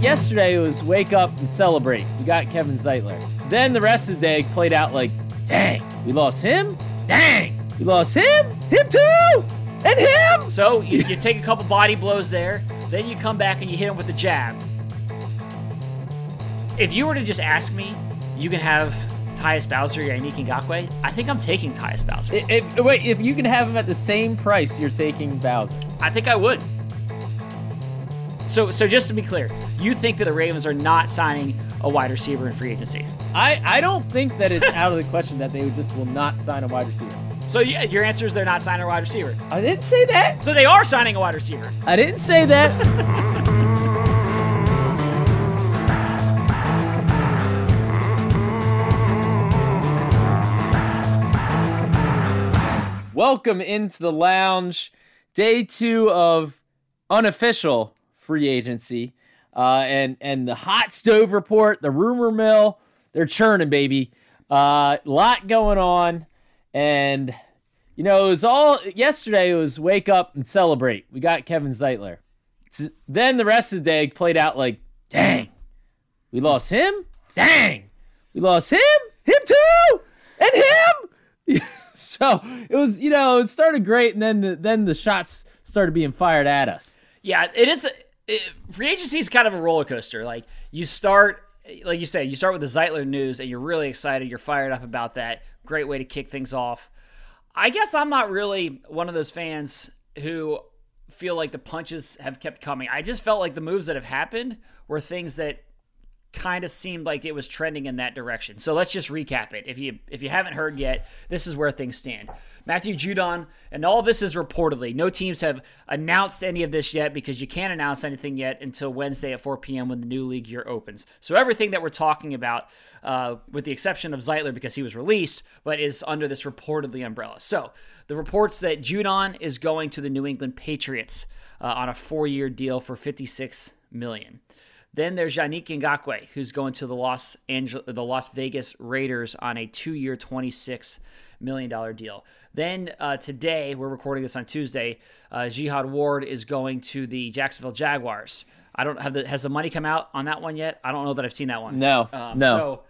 yesterday it was wake up and celebrate. We got Kevin Zeitler. Then the rest of the day played out like, dang, we lost him. Dang, we lost him. Him too, and him. So you, you take a couple body blows there, then you come back and you hit him with the jab. If you were to just ask me, you can have Tyus Bowser, Yannick Ngakoue. I think I'm taking Tyus Bowser. If, if- wait, if you can have him at the same price, you're taking Bowser. I think I would. So, so just to be clear, you think that the Ravens are not signing a wide receiver in free agency? I, I don't think that it's out of the question that they just will not sign a wide receiver. So yeah, your answer is they're not signing a wide receiver. I didn't say that. So they are signing a wide receiver. I didn't say that. Welcome into the lounge. Day two of unofficial free agency. Uh, and and the hot stove report, the rumor mill, they're churning, baby. A uh, lot going on. And you know, it was all yesterday. It was wake up and celebrate. We got Kevin Zeitler. S- Then the rest of the day played out like, dang, we lost him. Dang, we lost him. Him too, and him. so it was, you know, it started great, and then the, then the shots started being fired at us. Yeah, it is. Free agency is kind of a roller coaster. Like you start, like you said, you start with the Zeitler news, and you're really excited. You're fired up about that. Great way to kick things off. I guess I'm not really one of those fans who feel like the punches have kept coming. I just felt like the moves that have happened were things that kind of seemed like it was trending in that direction. So let's just recap it. If you if you haven't heard yet, this is where things stand. Matthew Judon, and all of this is reportedly. No teams have announced any of this yet because you can't announce anything yet until Wednesday at 4 p.m. when the new league year opens. So everything that we're talking about, uh, with the exception of Zeitler because he was released, but is under this reportedly umbrella. So the reports that Judon is going to the New England Patriots uh, on a four-year deal for 56 million. Then there's Yannick Ngakoue, who's going to the Los Angeles, the Las Vegas Raiders on a two-year, twenty-six million dollar deal. Then uh, today, we're recording this on Tuesday. Uh, Jihad Ward is going to the Jacksonville Jaguars. I don't have the has the money come out on that one yet. I don't know that I've seen that one. No, Um, no, So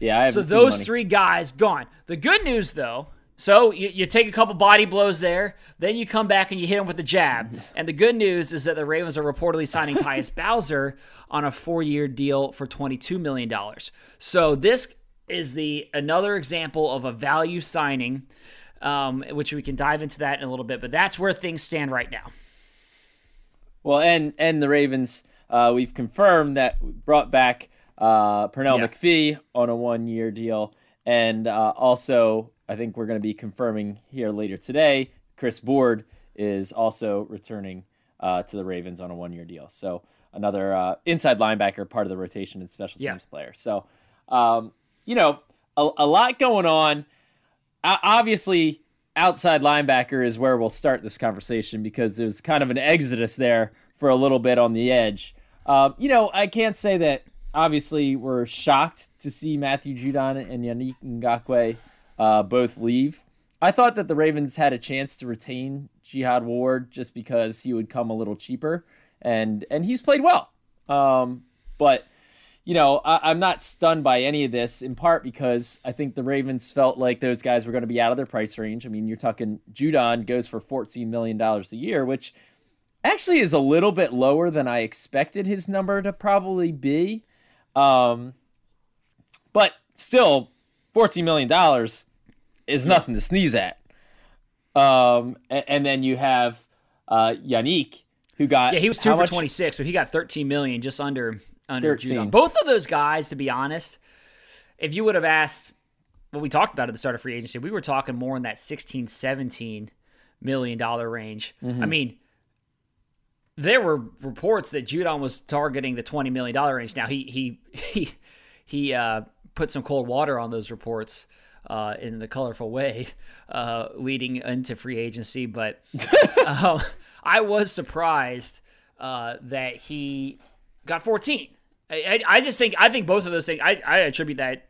yeah, I haven't so those money. three guys gone. The good news, though, so you, you take a couple body blows there, then you come back and you hit him with the jab. And the good news is that the Ravens are reportedly signing Tyus Bowser on a four-year deal for twenty-two million dollars. So this is the another example of a value signing, um, which we can dive into that in a little bit. But that's where things stand right now. Well, and and the Ravens, uh, we've confirmed that we brought back uh, Pernell Yeah. McPhee on a one-year deal, and uh, also I think we're going to be confirming here later today. Chris Board is also returning uh, to the Ravens on a one-year deal. So another uh, inside linebacker, part of the rotation and special Yeah. teams player. So um, you know, a, a lot going on. O- obviously, outside linebacker is where we'll start this conversation because there's kind of an exodus there for a little bit on the edge. Um, you know, I can't say that obviously we're shocked to see Matthew Judon and Yannick Ngakoue uh, both leave. I thought that the Ravens had a chance to retain Jihad Ward just because he would come a little cheaper, and and he's played well. Um, but you know, I, I'm not stunned by any of this, in part because I think the Ravens felt like those guys were going to be out of their price range. I mean, you're talking Judon goes for $14 million a year, which actually is a little bit lower than I expected his number to probably be. Um, but still, $14 million is nothing to sneeze at. Um, and, and then you have uh, Yannick, who got Yeah, he was two for much? 26, so he got 13 million just under under 13. Judon. Both of those guys, to be honest, if you would have asked what we talked about at the start of free agency, we were talking more in that 16, 17 million dollar range. Mm-hmm. I mean, there were reports that Judon was targeting the 20 million dollar range. Now he he he he uh, put some cold water on those reports. Uh, in the colorful way, uh, leading into free agency, but um, I was surprised uh, that he got 14. I, I, I just think I think both of those things. I, I attribute that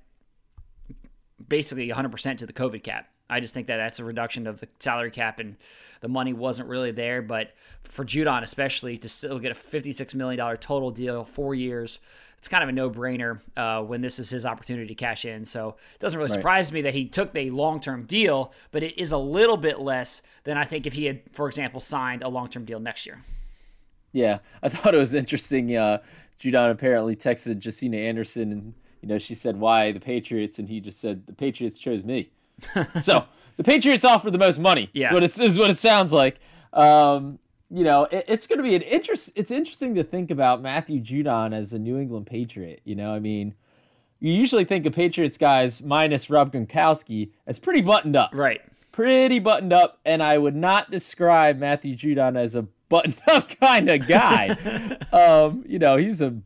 basically 100 percent to the COVID cap. I just think that that's a reduction of the salary cap and the money wasn't really there. But for Judon, especially, to still get a $56 million total deal, four years, it's kind of a no brainer uh, when this is his opportunity to cash in. So it doesn't really right. surprise me that he took a long term deal, but it is a little bit less than I think if he had, for example, signed a long term deal next year. Yeah, I thought it was interesting. Uh, Judon apparently texted Josina Anderson and you know, she said, "Why the Patriots?" And he just said, "The Patriots chose me." so the Patriots offer the most money. Yeah, is what it is what it sounds like. Um, you know, it, it's going to be an interest. It's interesting to think about Matthew Judon as a New England Patriot. You know, I mean, you usually think of Patriots guys minus Rob Gronkowski as pretty buttoned up, right? Pretty buttoned up, and I would not describe Matthew Judon as a buttoned up kind of guy. um, you know, he's a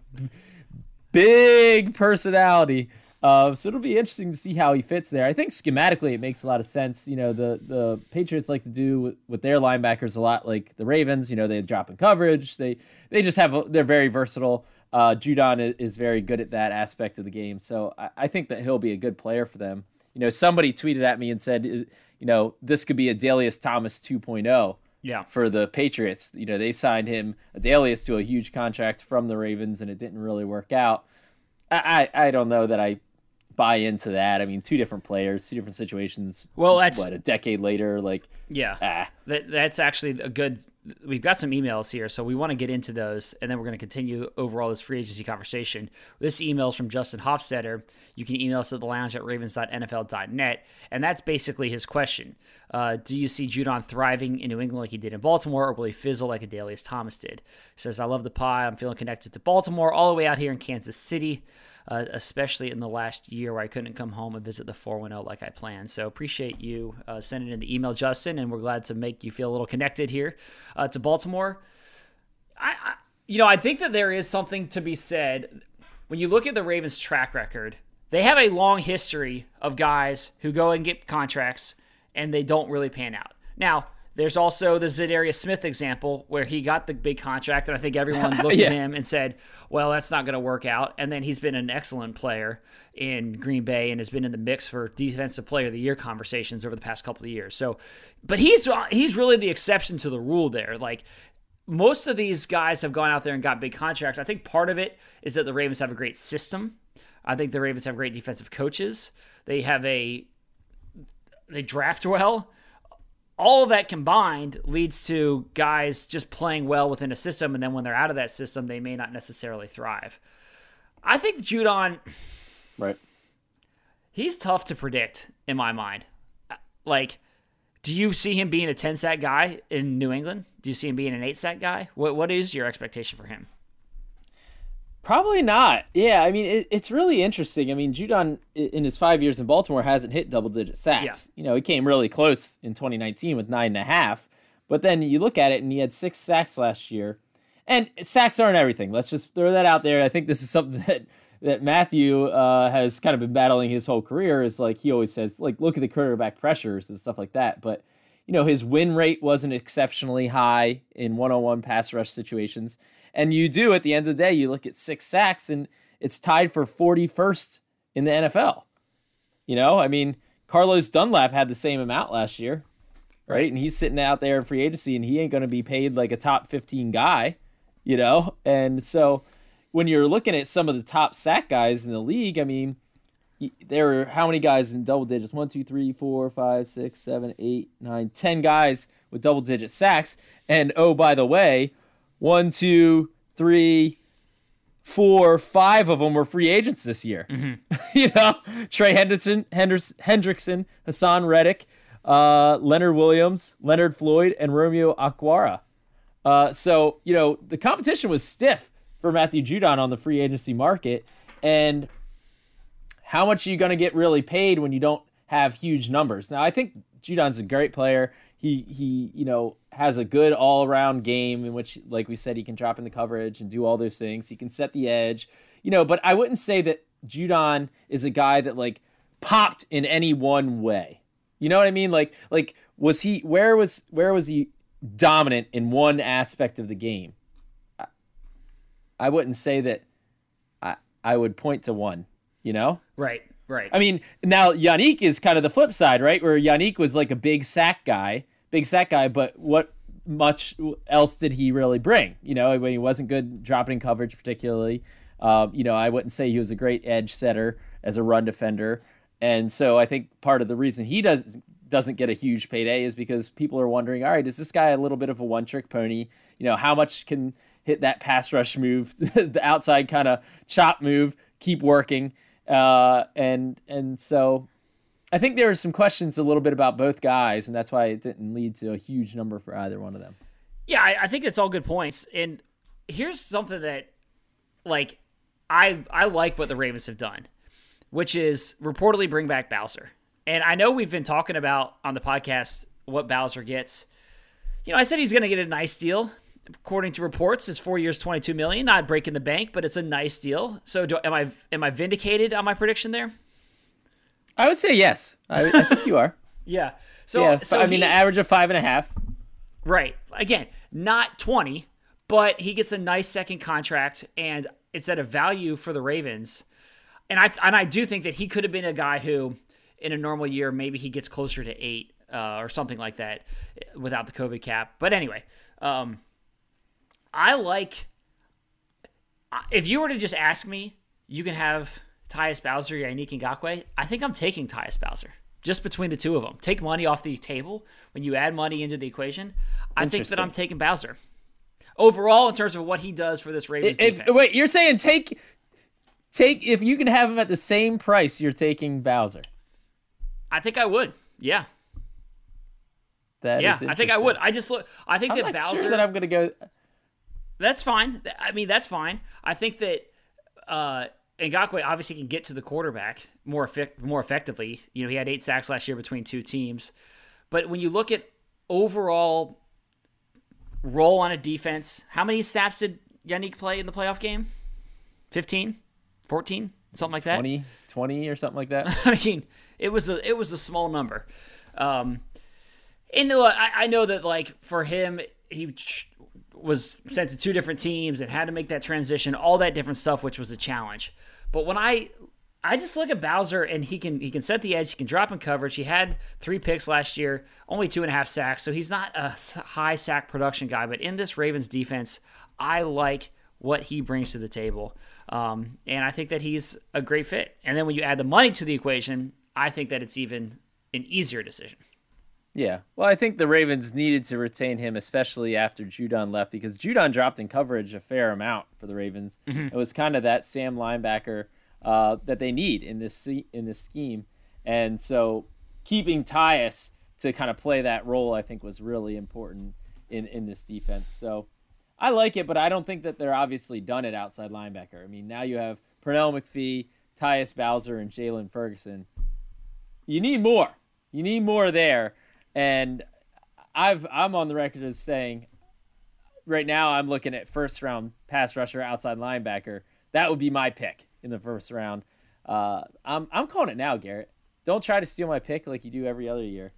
big personality. Uh, so it'll be interesting to see how he fits there. I think schematically it makes a lot of sense. You know, the the Patriots like to do with, with their linebackers a lot like the Ravens. You know, they drop in coverage. They they just have a, they're very versatile. Uh, Judon is, very good at that aspect of the game. So I, I think that he'll be a good player for them. You know, somebody tweeted at me and said, you know, this could be Adalius Thomas 2.0 yeah. for the Patriots. You know, they signed him Adalius to a huge contract from the Ravens, and it didn't really work out. I, I, I don't know that I buy into that. I mean, two different players, two different situations. Well, that's what a decade later. Like, yeah, ah. that, that's actually a good. We've got some emails here, so we want to get into those, and then we're going to continue overall this free agency conversation. This email is from Justin Hofstetter. You can email us at the lounge at ravens.nfl.net, and that's basically his question. Uh, do you see Judon thriving in New England like he did in Baltimore, or will he fizzle like Adalius Thomas did? He says, I love the pie. I'm feeling connected to Baltimore all the way out here in Kansas City uh, especially in the last year where I couldn't come home and visit the 410 like I planned. So appreciate you uh, sending in the email, Justin, and we're glad to make you feel a little connected here uh, to Baltimore. I, I, you know, I think that there is something to be said when you look at the Ravens' track record. They have a long history of guys who go and get contracts and they don't really pan out. Now, there's also the Za'Darius Smith example where he got the big contract, and I think everyone looked yeah. at him and said, "Well, that's not going to work out." And then he's been an excellent player in Green Bay and has been in the mix for Defensive Player of the Year conversations over the past couple of years. So, but he's he's really the exception to the rule there. Like most of these guys have gone out there and got big contracts. I think part of it is that the Ravens have a great system. I think the Ravens have great defensive coaches. They have a they draft well all of that combined leads to guys just playing well within a system, and then when they're out of that system, they may not necessarily thrive. I think Judon, right? He's tough to predict in my mind. Like, do you see him being a ten sack guy in New England? Do you see him being an eight sack guy? What What is your expectation for him? Probably not. Yeah, I mean, it, it's really interesting. I mean, Judon in his five years in Baltimore hasn't hit double digit sacks. Yeah. You know, he came really close in 2019 with nine and a half, but then you look at it and he had six sacks last year. And sacks aren't everything. Let's just throw that out there. I think this is something that that Matthew uh, has kind of been battling his whole career. Is like he always says, like look at the quarterback pressures and stuff like that. But you know, his win rate wasn't exceptionally high in one-on-one pass rush situations. And you do at the end of the day, you look at six sacks and it's tied for 41st in the NFL. You know, I mean, Carlos Dunlap had the same amount last year, right? And he's sitting out there in free agency and he ain't going to be paid like a top 15 guy, you know? And so when you're looking at some of the top sack guys in the league, I mean, there are how many guys in double digits? One, two, three, four, five, six, seven, eight, nine, ten guys with double digit sacks. And oh, by the way, one, two, three, four, five of them were free agents this year. Mm-hmm. you know, Trey Henderson, Henderson, Hendrickson, Haason Reddick, uh, Leonard Williams, Leonard Floyd, and Romeo Okwara. Uh, so you know the competition was stiff for Matthew Judon on the free agency market, and how much are you going to get really paid when you don't have huge numbers? Now I think Judon's a great player he he you know has a good all around game in which like we said he can drop in the coverage and do all those things. He can set the edge, you know. But I wouldn't say that Judon is a guy that like popped in any one way. You know what I mean? Like like was he where was where was he dominant in one aspect of the game? I, I wouldn't say that. I I would point to one. You know? Right. Right. I mean, now Yannick is kind of the flip side, right? Where Yannick was like a big sack guy, big sack guy, but what much else did he really bring? You know, when he wasn't good dropping coverage, particularly. Um, you know, I wouldn't say he was a great edge setter as a run defender, and so I think part of the reason he does doesn't get a huge payday is because people are wondering, all right, is this guy a little bit of a one trick pony? You know, how much can hit that pass rush move, the outside kind of chop move, keep working, uh, and and so I think there are some questions a little bit about both guys, and that's why it didn't lead to a huge number for either one of them. Yeah, I, I think it's all good points. And here's something that, like, I I like what the Ravens have done, which is reportedly bring back Bowser. And I know we've been talking about on the podcast what Bowser gets. You know, I said he's going to get a nice deal. According to reports, it's four years, twenty-two million. Not breaking the bank, but it's a nice deal. So, do, am I am I vindicated on my prediction there? I would say yes. I, I think you are. yeah. So, yeah. so I mean, he- an average of five and a half. Right. Again, not 20, but he gets a nice second contract and it's at a value for the Ravens. And I and I do think that he could have been a guy who in a normal year maybe he gets closer to 8 uh, or something like that without the COVID cap. But anyway, um, I like if you were to just ask me, you can have Tyus Bowser, Yannick Ngakoue. I think I'm taking Tyus Bowser just between the two of them. Take money off the table when you add money into the equation. I think that I'm taking Bowser overall in terms of what he does for this Ravens If, defense. wait, you're saying take take if you can have him at the same price, you're taking Bowser. I think I would. Yeah, That yeah. is I think I would. I just look. I think I'm that Bowser. sure that I'm gonna go. That's fine. I mean, that's fine. I think that uh, Ngakoue obviously can get to the quarterback more effect- more effectively. You know, he had eight sacks last year between two teams. But when you look at overall role on a defense, how many snaps did Yannick play in the playoff game? 15? 14? Something like that? 20, 20 or something like that. I mean, it was a it was a small number. Um, and look, I, I know that like for him, he was sent to two different teams and had to make that transition, all that different stuff, which was a challenge. But when I I just look at Bowser and he can he can set the edge, he can drop in coverage. He had three picks last year, only two and a half sacks, so he's not a high sack production guy. But in this Ravens defense, I like what he brings to the table, um, and I think that he's a great fit. And then when you add the money to the equation, I think that it's even an easier decision. Yeah. Well, I think the Ravens needed to retain him, especially after Judon left, because Judon dropped in coverage a fair amount for the Ravens. It was kind of that Sam linebacker uh, that they need in this in this scheme, and so keeping Tyus to kind of play that role, I think, was really important in in this defense. So I like it, but I don't think that they're obviously done at outside linebacker. I mean, now you have Pernell McPhee, Tyus Bowser, and Jaylon Ferguson. You need more. You need more there. And I've I'm on the record as saying right now I'm looking at first round pass rusher outside linebacker. That would be my pick in the first round. Uh, I'm I'm calling it now, Garrett. Don't try to steal my pick like you do every other year.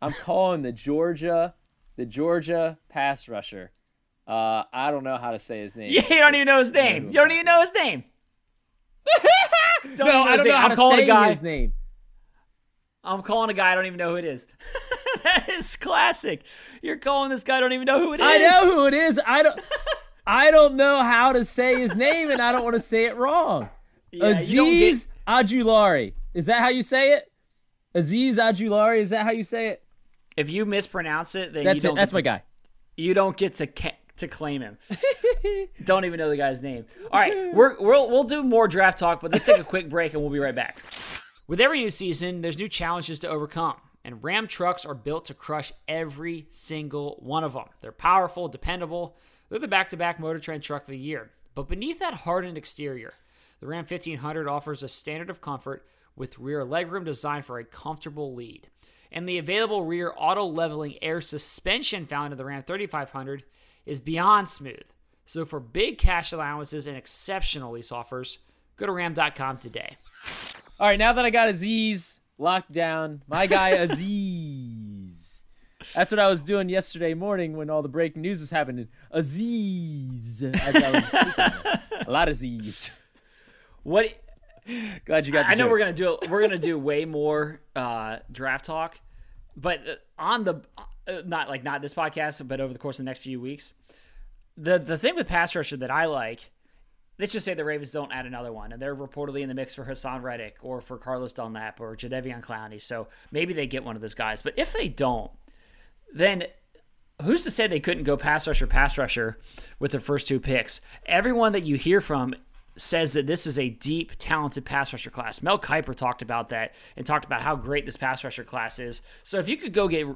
I'm calling the Georgia the Georgia pass rusher. Uh, I don't know how to say his name. Yeah, you don't even know his name. You don't even know his name. Don't no, I don't know how I'm to calling say a guy. his name. I'm calling a guy I don't even know who it is. that is classic. You're calling this guy I don't even know who it is. I know who it is. I don't. I don't know how to say his name, and I don't want to say it wrong. Yeah, Azeez get- Ajulari. Is that how you say it? Azeez Ajulari. Is that how you say it? If you mispronounce it, then That's you it. don't That's my guy. You don't get to ca- to claim him. don't even know the guy's name. All right, we're, we'll we'll do more draft talk, but let's take a quick break and we'll be right back. With every new season, there's new challenges to overcome, and Ram trucks are built to crush every single one of them. They're powerful, dependable. They're the back-to-back Motor Trend Truck of the Year. But beneath that hardened exterior, the Ram 1500 offers a standard of comfort with rear legroom designed for a comfortable lead. And the available rear auto leveling air suspension found in the Ram 3500 is beyond smooth. So for big cash allowances and exceptional lease offers, go to ram.com today. All right, now that I got Azeez locked down, my guy Azeez. That's what I was doing yesterday morning when all the breaking news was happening. Azeez. As I was. A lot of Z's. What Glad you got. I know joke. we're gonna do we're gonna do way more uh, draft talk, but uh, on the uh, not like not this podcast, but over the course of the next few weeks, the the thing with pass rusher that I like. Let's just say the Ravens don't add another one, and they're reportedly in the mix for Haason Reddick or for Carlos Dunlap or Jadeveon Clowney. So maybe they get one of those guys. But if they don't, then who's to say they couldn't go pass rusher, pass rusher with their first two picks? Everyone that you hear from says that this is a deep, talented pass rusher class. Mel Kiper talked about that and talked about how great this pass rusher class is. So if you could go get,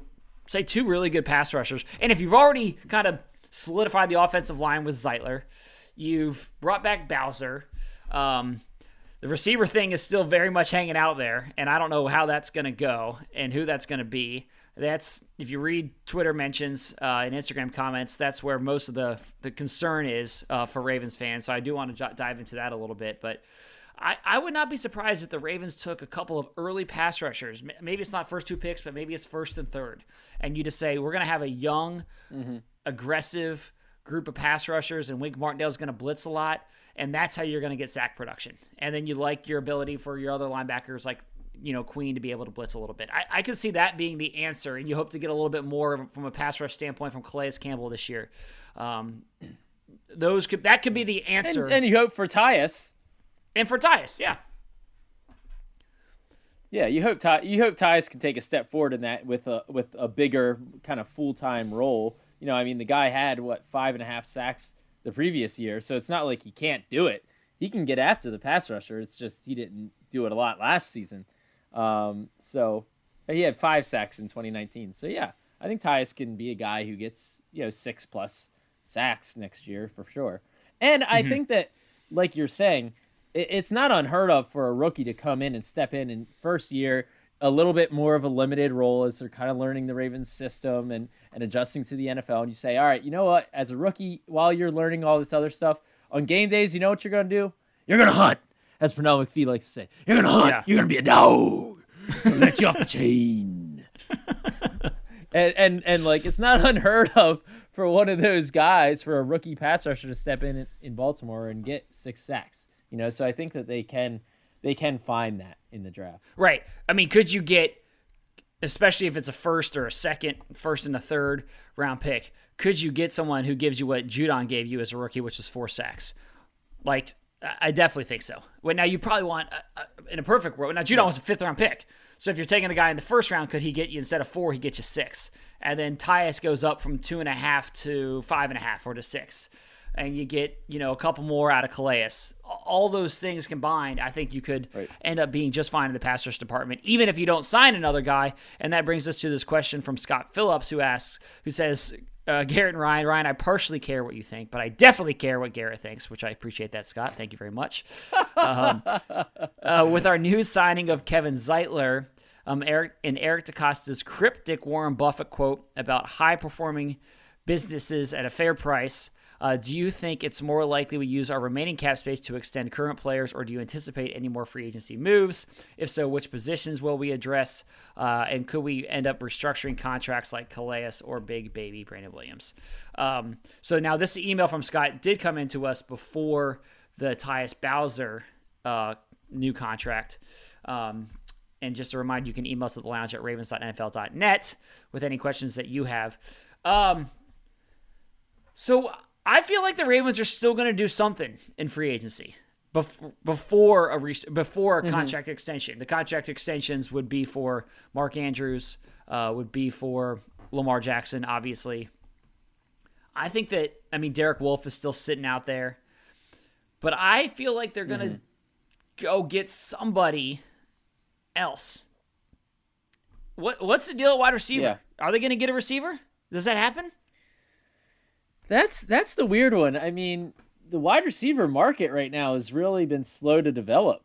say, two really good pass rushers, and if you've already kind of solidified the offensive line with Zeitler, you've brought back Bowser. Um, the receiver thing is still very much hanging out there, and I don't know how that's going to go and who that's going to be. That's if you read Twitter mentions uh, and Instagram comments, that's where most of the the concern is uh, for Ravens fans. So I do want to j- dive into that a little bit, but. I, I would not be surprised if the Ravens took a couple of early pass rushers. Maybe it's not first two picks, but maybe it's first and third. And you just say, we're going to have a young, mm-hmm. aggressive group of pass rushers, and Wink Martindale's going to blitz a lot. And that's how you're going to get sack production. And then you like your ability for your other linebackers like you know Queen to be able to blitz a little bit. I, I could see that being the answer, and you hope to get a little bit more from a pass rush standpoint from Calais Campbell this year. Um, those could that could be the answer, and, and you hope for Tyus, and for Tyus, yeah, yeah. You hope Ty, you hope Tyus can take a step forward in that with a with a bigger kind of full time role. You know, I mean, the guy had what five and a half sacks the previous year, so it's not like he can't do it. He can get after the pass rusher. It's just he didn't do it a lot last season. Um, so he had five sacks in 2019. So yeah, I think Tyus can be a guy who gets you know six plus sacks next year for sure. And I mm-hmm. think that, like you're saying, it, it's not unheard of for a rookie to come in and step in in first year a little bit more of a limited role as they're kind of learning the Ravens system and and adjusting to the NFL. And you say, all right, you know what? As a rookie, while you're learning all this other stuff on game days, you know what you're gonna do? You're gonna hunt as Pernell McPhee likes to say. You're gonna hunt. Yeah. You're gonna be a dog. let you off the chain. and and and like it's not unheard of for one of those guys for a rookie pass rusher to step in in Baltimore and get six sacks. You know, so I think that they can they can find that in the draft. Right. I mean, could you get especially if it's a first or a second, first and a third round pick, could you get someone who gives you what Judon gave you as a rookie, which is four sacks? Like I definitely think so. Well, now you probably want uh, uh, in a perfect world. Now Judon yeah. was a fifth round pick, so if you're taking a guy in the first round, could he get you instead of four, he get you six, and then Tyus goes up from two and a half to five and a half or to six, and you get you know a couple more out of Calais. All those things combined, I think you could right. end up being just fine in the passers department, even if you don't sign another guy. And that brings us to this question from Scott Phillips, who asks, who says, uh, Garrett and Ryan. Ryan, I partially care what you think, but I definitely care what Garrett thinks, which I appreciate that, Scott. Thank you very much. Um, uh, with our new signing of Kevin Zeitler, um, Eric in Eric DeCosta's cryptic Warren Buffett quote about high performing businesses at a fair price. Uh, do you think it's more likely we use our remaining cap space to extend current players, or do you anticipate any more free agency moves? If so, which positions will we address? Uh, and could we end up restructuring contracts like Calais or Big Baby Brandon Williams? Um, so now this email from Scott did come into us before the Tyus Bowser uh, new contract. Um, and just a reminder, you can email us at the lounge at ravens.nfl.net with any questions that you have. Um, so I feel like the Ravens are still going to do something in free agency before a re- before a mm-hmm. contract extension. The contract extensions would be for Mark Andrews, uh, would be for Lamar Jackson, obviously. I think that I mean Derek Wolfe is still sitting out there, but I feel like they're gonna mm-hmm. go get somebody else. What what's the deal at wide receiver? Yeah. Are they gonna get a receiver? Does that happen? That's that's the weird one. I mean, the wide receiver market right now has really been slow to develop,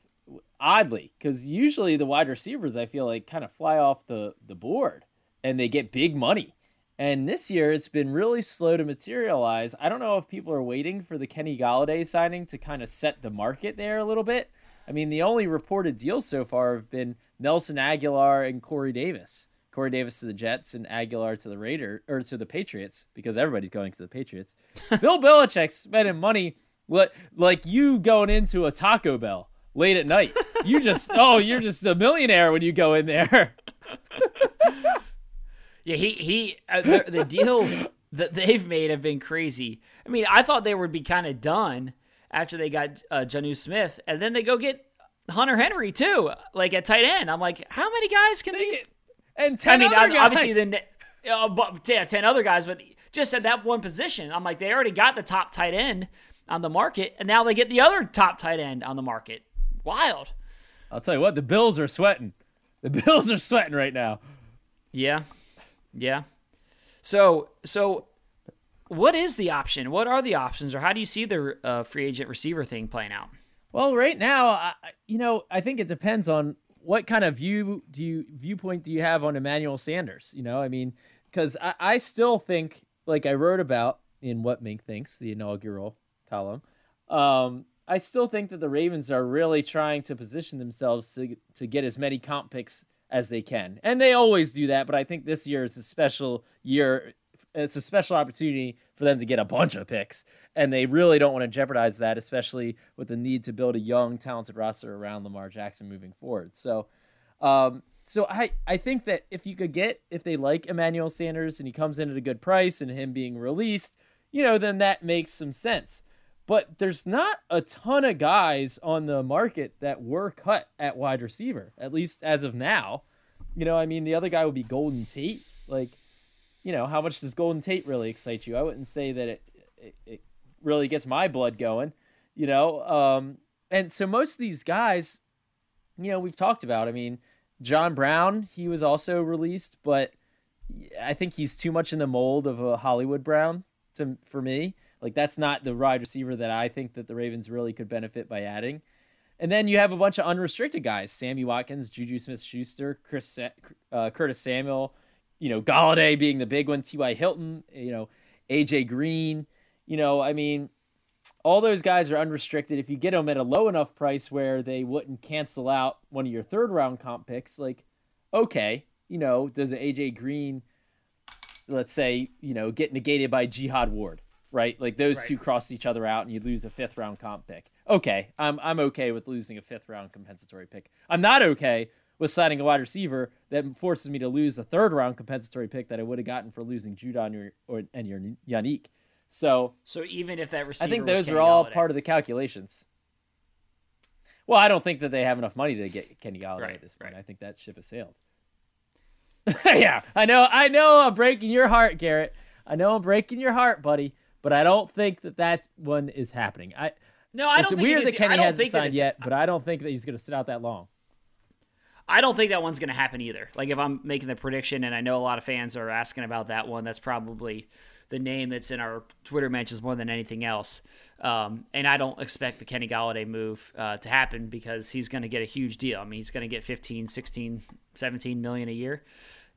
oddly, because usually the wide receivers I feel like kind of fly off the the board and they get big money. And this year it's been really slow to materialize. I don't know if people are waiting for the Kenny Golladay signing to kind of set the market there a little bit. I mean, the only reported deals so far have been Nelson Agholor and Corey Davis. Corey Davis to the Jets and Agholor to the Raider or to the Patriots because everybody's going to the Patriots. Bill Belichick's spending money what like you going into a Taco Bell. late at night. You just oh, you're just a millionaire when you go in there. yeah, he he uh, the, the deals that they've made have been crazy. I mean, I thought they would be kind of done after they got uh, Jonnu Smith, and then they go get Hunter Henry too, like at tight end. I'm like, how many guys can these? And ten I mean, other obviously then, uh, but yeah, ten other guys, but just at that one position, I'm like, they already got the top tight end on the market, and now they get the other top tight end on the market. Wild. I'll tell you what, the Bills are sweating. The Bills are sweating right now. Yeah, yeah. So, so what is the option? What are the options, or how do you see the uh, free agent receiver thing playing out? Well, right now, I, you know, I think it depends on what kind of view do you viewpoint do you have on Emmanuel Sanders? You know, I mean, because I, I still think, like I wrote about in what Mink thinks, the inaugural column. Um, I still think that the Ravens are really trying to position themselves to to get as many comp picks as they can, and they always do that. But I think this year is a special year. It's a special opportunity for them to get a bunch of picks, and they really don't want to jeopardize that, especially with the need to build a young, talented roster around Lamar Jackson moving forward. So, um, so I I think that if you could get if they like Emmanuel Sanders and he comes in at a good price and him being released, you know, then that makes some sense but there's not a ton of guys on the market that were cut at wide receiver, at least as of now. You know, I mean, the other guy would be Golden Tate. Like, you know, how much does Golden Tate really excite you? I wouldn't say that it, it, it really gets my blood going, you know. Um, and so most of these guys, you know, we've talked about. I mean, John Brown, he was also released, but I think he's too much in the mold of a Hollywood Brown to for me. Like that's not the wide receiver that I think that the Ravens really could benefit by adding. And then you have a bunch of unrestricted guys: Sammy Watkins, Juju Smith-Schuster, Chris, uh, Curtis Samuel, you know, Golladay being the big one, T.Y. Hilton, you know, AJ Green. You know, I mean, all those guys are unrestricted. If you get them at a low enough price where they wouldn't cancel out one of your third round comp picks, like, okay, you know, does an AJ Green, let's say, you know, get negated by Jihad Ward? right? Like those right. two cross each other out, and you lose a fifth round comp pick. Okay, I'm I'm okay with losing a fifth round compensatory pick. I'm not okay with signing a wide receiver that forces me to lose a third round compensatory pick that I would have gotten for losing Judon or, or and your Yannick. So so even if that receiver, I think those are all part of the calculations. Well, I don't think that they have enough money to get Kenny Golladay right, at this point. Right. I think that ship has sailed. yeah, I know. I know. I'm breaking your heart, Garrett. I know I'm breaking your heart, buddy but I don't think that that one is happening. I no, I it's don't. weird it is, that Kenny hasn't signed yet, but I don't think that he's going to sit out that long. I don't think that one's going to happen either. Like if I'm making the prediction, and I know a lot of fans are asking about that one, that's probably the name that's in our Twitter mentions more than anything else. Um, and I don't expect the Kenny Golladay move uh, to happen because he's going to get a huge deal. I mean, he's going to get 15, 16, 17 million a year,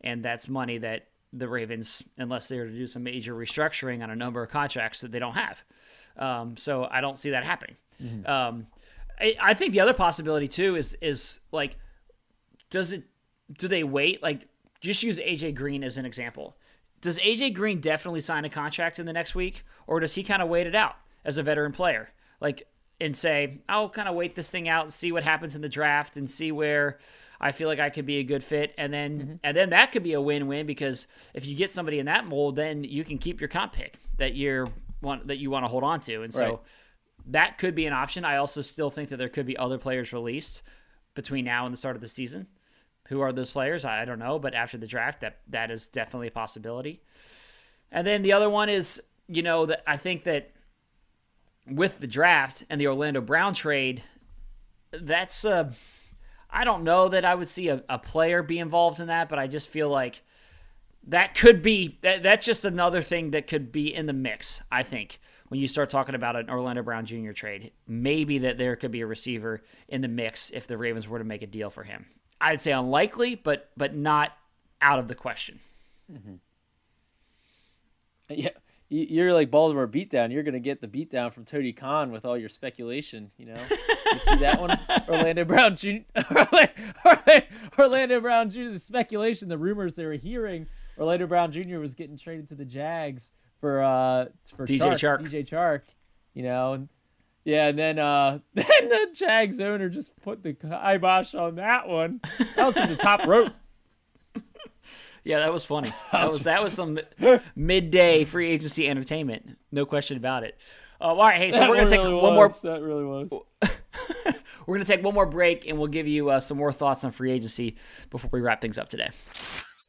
and that's money that the Ravens unless they were to do some major restructuring on a number of contracts that they don't have. Um, so I don't see that happening. Mm-hmm. Um, I, I, think the other possibility too is is like, does it? Do they wait? Like, just use AJ Green as an example. Does AJ Green definitely sign a contract in the next week, or does he kind of wait it out as a veteran player? Like, and say, I'll kind of wait this thing out and see what happens in the draft and see where I feel like I could be a good fit, and then mm-hmm. and then that could be a win-win because if you get somebody in that mold, then you can keep your comp pick that you're want that you want to hold on to, and so right. that could be an option. I also still think that there could be other players released between now and the start of the season. Who are those players? I don't know, but after the draft, that that is definitely a possibility. And then the other one is, you know, that I think that with the draft and the Orlando Brown trade, that's uh I don't know that I would see a, a player be involved in that, but I just feel like that could be that, that's just another thing that could be in the mix. I think when you start talking about an Orlando Brown Jr. trade, maybe that there could be a receiver in the mix if the Ravens were to make a deal for him. I'd say unlikely, but but not out of the question. Mm-hmm. Yeah, you're like Baltimore beatdown. You're gonna get the beatdown from Tony Khan with all your speculation. You know, you see that one, Orlando Brown Jr. Orlando Brown Jr. The speculation, the rumors they were hearing, Orlando Brown Jr. was getting traded to the Jags for uh for DJ Chark. DJ Chark, you know, and Yeah, and then uh then the Jags owner just put the kibosh on that one. That was from the top rope. Yeah, that was funny. That was that was some midday free agency entertainment. No question about it. Uh, all right, hey, so That we're gonna take really one more. That really was. We're gonna take one more break, and we'll give you uh, some more thoughts on free agency before we wrap things up today.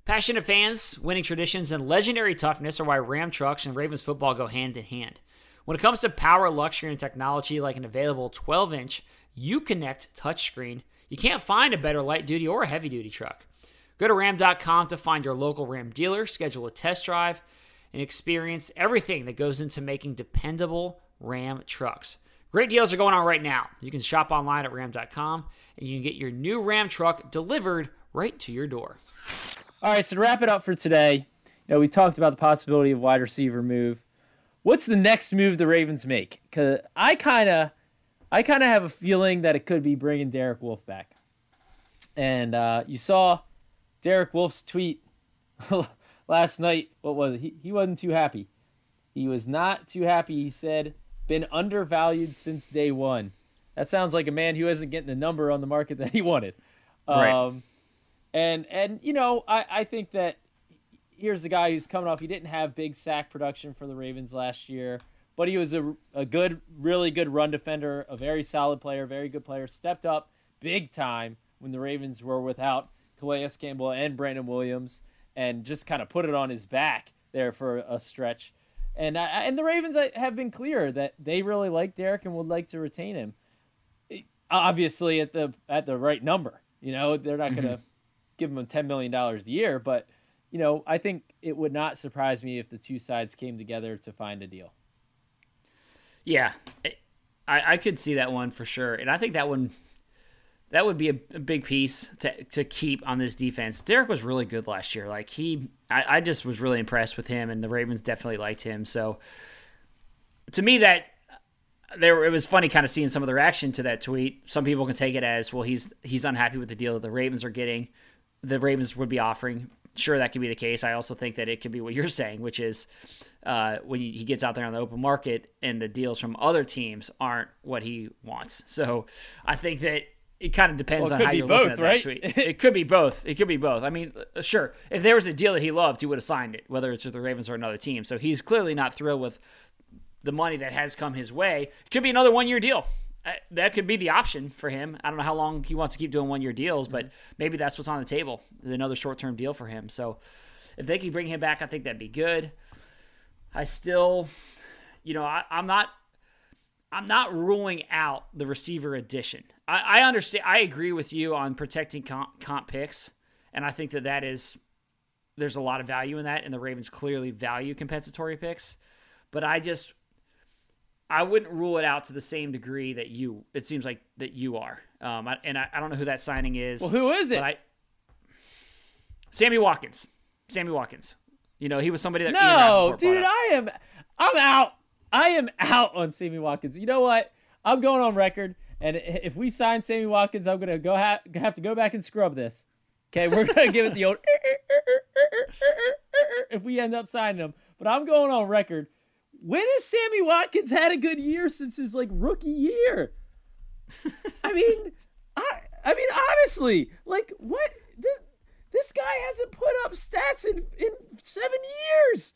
Passionate fans, winning traditions, and legendary toughness are why Ram trucks and Ravens football go hand in hand. When it comes to power, luxury, and technology, like an available 12-inch Uconnect touchscreen, you can't find a better light-duty or heavy-duty truck. Go to ram.com to find your local Ram dealer, schedule a test drive, and experience everything that goes into making dependable Ram trucks. Great deals are going on right now. You can shop online at ram.com and you can get your new Ram truck delivered right to your door. All right, so to wrap it up for today, you know, we talked about the possibility of wide receiver move. What's the next move the Ravens make? Cuz I kind of I kind of have a feeling that it could be bringing Derek Wolfe back. And uh, you saw Derek Wolfe's tweet last night. What was it? He, he wasn't too happy. He was not too happy. He said, been undervalued since day one. That sounds like a man who isn't getting the number on the market that he wanted. Right. Um, and, and, you know, I, I think that here's a guy who's coming off. He didn't have big sack production for the Ravens last year, but he was a, a good, really good run defender, a very solid player, very good player. Stepped up big time when the Ravens were without Calais Campbell and Brandon Williams, and just kind of put it on his back there for a stretch. And I, and the Ravens uh, have been clear that they really like Derek and would like to retain him. Obviously, at the at the right number. You know, they're not going to mm-hmm. give him ten million dollars a year, but you know, I think it would not surprise me if the two sides came together to find a deal. Yeah, I, I could see that one for sure. And I think that one that would be a, a, big piece to, to keep on this defense. Derek was really good last year. Like he, I, I, just was really impressed with him, and the Ravens definitely liked him. So to me, that there it was funny kind of seeing some of the reaction to that tweet. Some people can take it as well. He's he's unhappy with the deal that the Ravens are getting. The Ravens would be offering. Sure, that could be the case. I also think that it could be what you're saying, which is uh, when he gets out there on the open market and the deals from other teams aren't what he wants. So I think that it kind of depends well, on how you're both, looking at right? that tweet. it could be both. It could be both. I mean, uh, sure, if there was a deal that he loved, he would have signed it, whether it's with the Ravens or another team. So he's clearly not thrilled with the money that has come his way. It could be another one year deal. That could be the option for him. I don't know how long he wants to keep doing one year deals, but mm-hmm. maybe that's what's on the table. Another short term deal for him. So if they can bring him back, I think that'd be good. I still, you know, I, I'm not I'm not ruling out the receiver addition. I, I understand. I agree with you on protecting comp, comp, picks, and I think that that is there's a lot of value in that, and the Ravens clearly value compensatory picks. But I just I wouldn't rule it out to the same degree that you. It seems like that you are, um, I, and I, I, don't know who that signing is. Well, who is it? I, Sammy Watkins. Sammy Watkins. You know, he was somebody that. No, dude, I am. I'm out. I am out on Sammy Watkins. You know what? I'm going on record, and if we sign Sammy Watkins, I'm gonna go ha- have to go back and scrub this. Okay, we're gonna give it the old if we end up signing him. But I'm going on record. When has Sammy Watkins had a good year since his like rookie year? I mean, I I mean honestly, like what this, this guy hasn't put up stats in in seven years.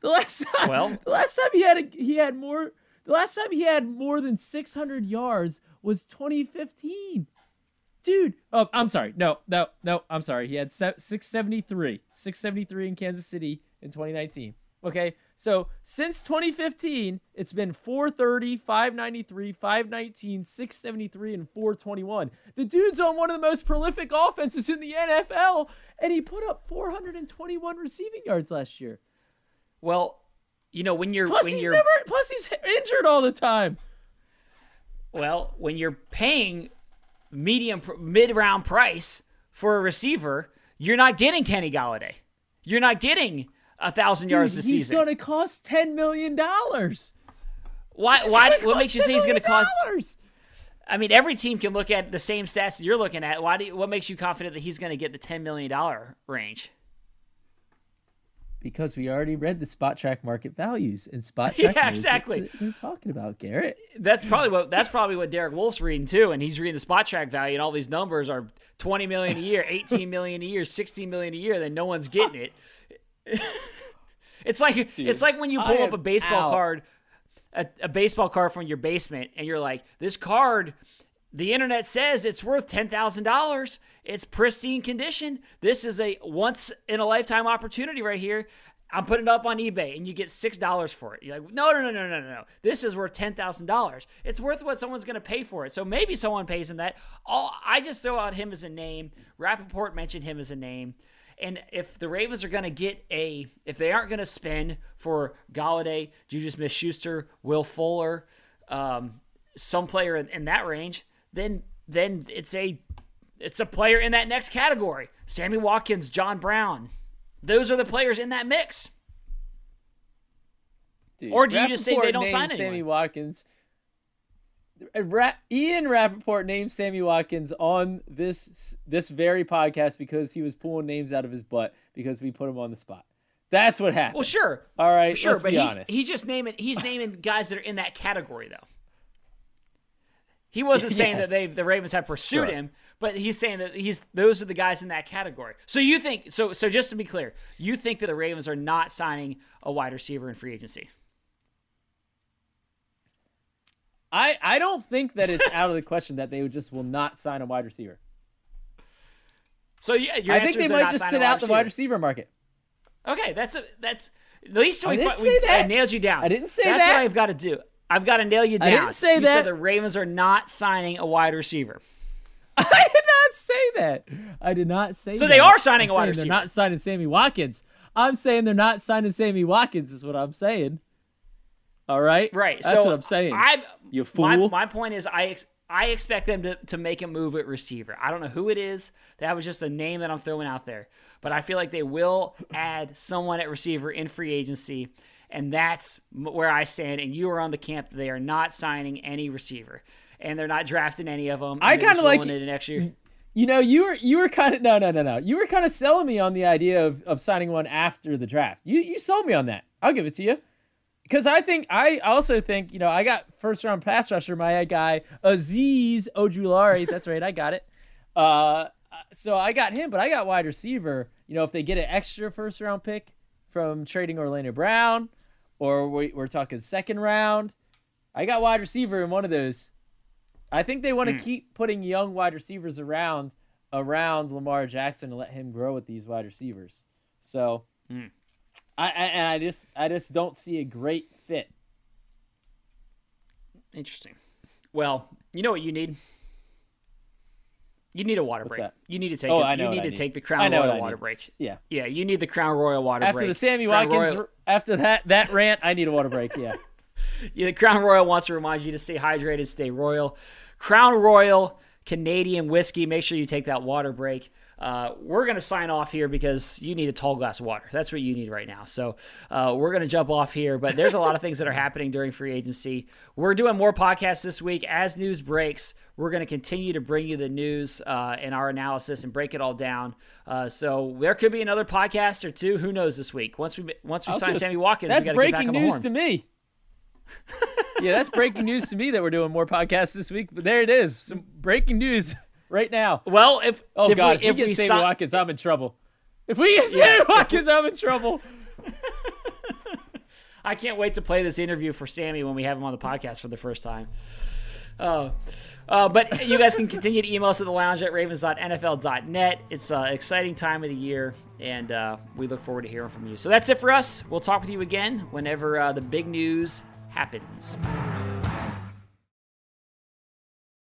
The last time, well, the last time he had a, he had more. The last time he had more than 600 yards was 2015. Dude, oh, I'm sorry. No, no, no. I'm sorry. He had 673, 673 in Kansas City in 2019. Okay, so since 2015, it's been 430, 593, 519, 673, and 421. The dude's on one of the most prolific offenses in the NFL, and he put up 421 receiving yards last year. Well, you know when you're plus when he's you're never plus he's injured all the time. Well, when you're paying medium mid round price for a receiver, you're not getting Kenny Golladay. You're not getting a thousand yards this he's season. He's going to cost ten million dollars. Why? He's why? What makes you say he's going to cost? I mean, every team can look at the same stats that you're looking at. Why? Do you, what makes you confident that he's going to get the ten million dollar range? Because we already read the Spotrac market values and Spotrac. Yeah, exactly. Are talking about, Garrett? That's probably what that's probably what Derek Wolfe's reading too, and he's reading the Spotrac value, and all these numbers are twenty million a year, eighteen million a year, sixteen million a year. Then no one's getting it. it's like Dude, it's like when you pull up a baseball out. card, a, a baseball card from your basement, and you're like, this card. The internet says it's worth ten thousand dollars. It's pristine condition. This is a once in a lifetime opportunity right here. I'm putting it up on eBay, and you get six dollars for it. You're like, no, no, no, no, no, no, no. This is worth ten thousand dollars. It's worth what someone's going to pay for it. So maybe someone pays him that. All I just throw out him as a name. Rapoport mentioned him as a name. And if the Ravens are going to get a, if they aren't going to spend for Golladay, Juju Smith-Schuster, Will Fuller, um, some player in, in that range, then then it's a it's a player in that next category. Sammy Watkins, John Brown. Those are the players in that mix. Dude, Or do you just say they don't sign named Sammy anyone? Watkins. Ra- Ian Rapoport named Sammy Watkins on this this very podcast because he was pulling names out of his butt because we put him on the spot. That's what happened. Well, sure, All right, sure, but be he's, honest. he's just naming he's naming guys that are in that category though. He wasn't saying Yes. that they the Ravens have pursued Sure. him, but he's saying that he's those are the guys in that category. So you think so so just to be clear, you think that the Ravens are not signing a wide receiver in free agency? I I don't think that it's out of the question that they just will not sign a wide receiver. So yeah, your I think they might just sit out the wide receiver market. Okay, that's a that's at least we, didn't we I nailed you down. I didn't say that's that. That's what I've got to do. I've got to nail you down. I didn't say you that. said the Ravens are not signing a wide receiver. I did not say that. I did not say So that. they are signing I'm a wide receiver. They're not signing Sammy Watkins. I'm saying they're not signing Sammy Watkins. Is what I'm saying. All right. Right. That's so what I'm saying. I, You My, fool. my point is, I ex- I expect them to, to make a move at receiver. I don't know who it is. That was just a name that I'm throwing out there. But I feel like they will add someone at receiver in free agency. And that's where I stand. And you are on the camp that they are not signing any receiver. And they're not drafting any of them. I kinda like- it next year. You know, you were you were kind of no no no no. You were kind of selling me on the idea of, of signing one after the draft. You you sold me on that. I'll give it to you. Because I think I also think you know I got first round pass rusher my guy Azeez Ojulari. That's right, I got it. Uh, so I got him, but I got wide receiver. You know, if they get an extra first round pick from trading Orlando Brown, or we, we're talking second round, I got wide receiver in one of those. I think they want to keep putting young wide receivers around around Lamar Jackson to let him grow with these wide receivers. So, I, I and I just I just don't see a great fit. Interesting. Well, you know what you need? You need a water What's break. that? You need to take. Oh, a, I know You need to need. take the Crown Royal water break. Yeah. Yeah, you need the Crown Royal water break. After break. the Sammy Crown Watkins, Royal- after that that rant, I need a water break. Yeah. Yeah, the Crown Royal wants to remind you to stay hydrated, stay royal. Crown Royal Canadian whiskey. Make sure you take that water break. Uh, we're going to sign off here because you need a tall glass of water. That's what you need right now. So uh, we're going to jump off here, but there's a lot of things that are happening during free agency. We're doing more podcasts this week. As news breaks, we're going to continue to bring you the news uh, and our analysis and break it all down. Uh, so there could be another podcast or two. Who knows this week? Once we once we sign Sammy Watkins, That's we gotta get back breaking news to me. yeah, that's breaking news to me that we're doing more podcasts this week. But there it is, some breaking news right now. Well, if Oh if God, we, if we if get we Sammy si- Watkins, I'm in trouble. If we get Sammy Watkins, I'm in trouble. I can't wait to play this interview for Sammy when we have him on the podcast for the first time. Uh, uh, but you guys can continue to email us at the lounge at ravens.nfl.net. It's an exciting time of the year, and uh, we look forward to hearing from you. So that's it for us. We'll talk with you again whenever uh, the big news happens.